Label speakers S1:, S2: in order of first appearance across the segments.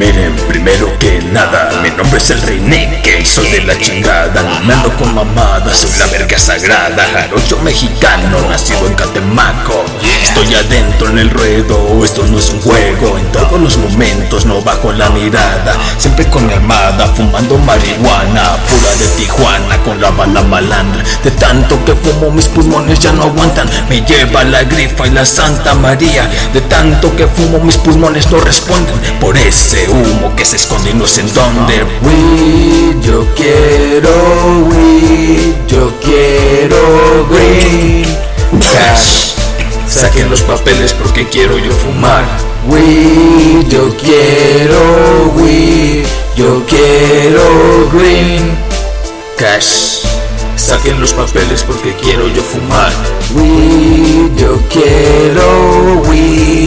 S1: Miren, primero que nada, mi nombre es el Rey y soy de la chingada. No ando con mamadas, soy la verga sagrada. Jarocho mexicano, nacido en Catemaco. Estoy adentro en el ruedo, esto no es un juego. En todos los momentos no bajo la mirada. Siempre con mi armada, fumando marihuana. Pura de Tijuana, con la bala malandra. De tanto que fumo, mis pulmones ya no aguantan. Me lleva la grifa y la Santa María. De tanto que fumo, mis pulmones no responden. Por ese humo que se esconde y no sé en dónde.
S2: Yo quiero
S1: Los papeles porque quiero yo fumar.
S2: Weed, yo quiero weed, yo quiero green
S1: cash. Saquen los papeles porque quiero yo fumar.
S2: Weed, yo quiero weed,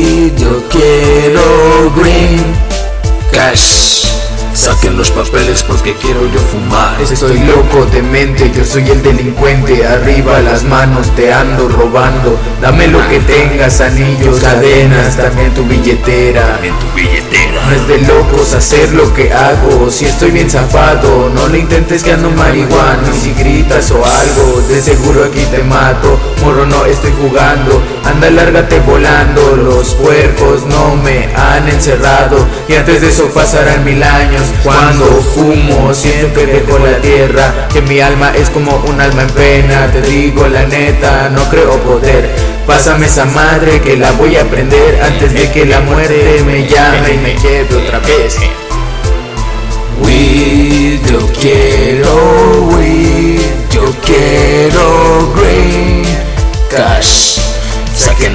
S1: Saquen los papeles porque quiero yo fumar.
S2: Estoy loco de mente, yo soy el delincuente. Arriba las manos, te ando robando. Dame lo que tengas, anillos, cadenas, también tu billetera.
S1: También tu billetera.
S2: No es de locos hacer lo que hago. Si estoy bien zafado, no le intentes que ando marihuana. Y si gritas o algo, de seguro aquí te mato. Morro, no estoy jugando. Anda, lárgate volando. Los puercos no me han encerrado. Y antes de eso pasarán mil años. Cuando fumo siempre dejo la tierra Que mi alma es como un alma en pena. Te digo la neta, no creo poder. Pásame esa madre que la voy a prender Antes de que la muerte me llame y me lleve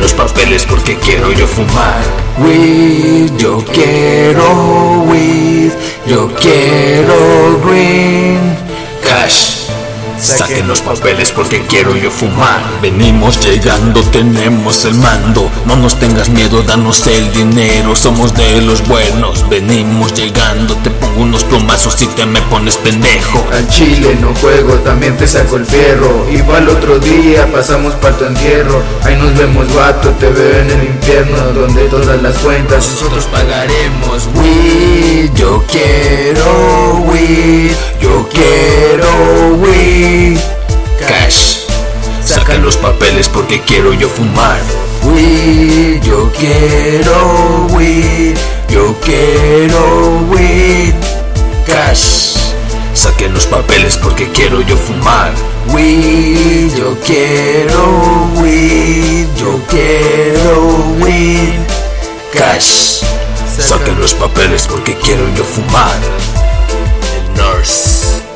S1: Los papeles porque quiero yo fumar.
S2: Weed, yo quiero weed, yo quiero green.
S1: Saquen los papeles porque quiero yo fumar. Venimos llegando, tenemos el mando. No nos tengas miedo, danos el dinero. Somos de los buenos. Venimos llegando, te pongo unos plomazos si te me pones pendejo.
S2: Al chile no juego, también te saco el fierro. Igual otro día pasamos para tu entierro. Ahí nos vemos, vato, te veo en el infierno. Donde todas las cuentas nosotros pagaremos. Weed, yo quiero weed, yo quiero
S1: Cash. Sacan los papeles porque quiero yo fumar.
S2: Weed, yo quiero weed, yo quiero weed. Cash.
S1: Saquen los papeles porque quiero yo fumar.
S2: Weed, yo quiero weed, yo quiero weed.
S1: Cash. Saquen los papeles porque quiero yo fumar. El nurse.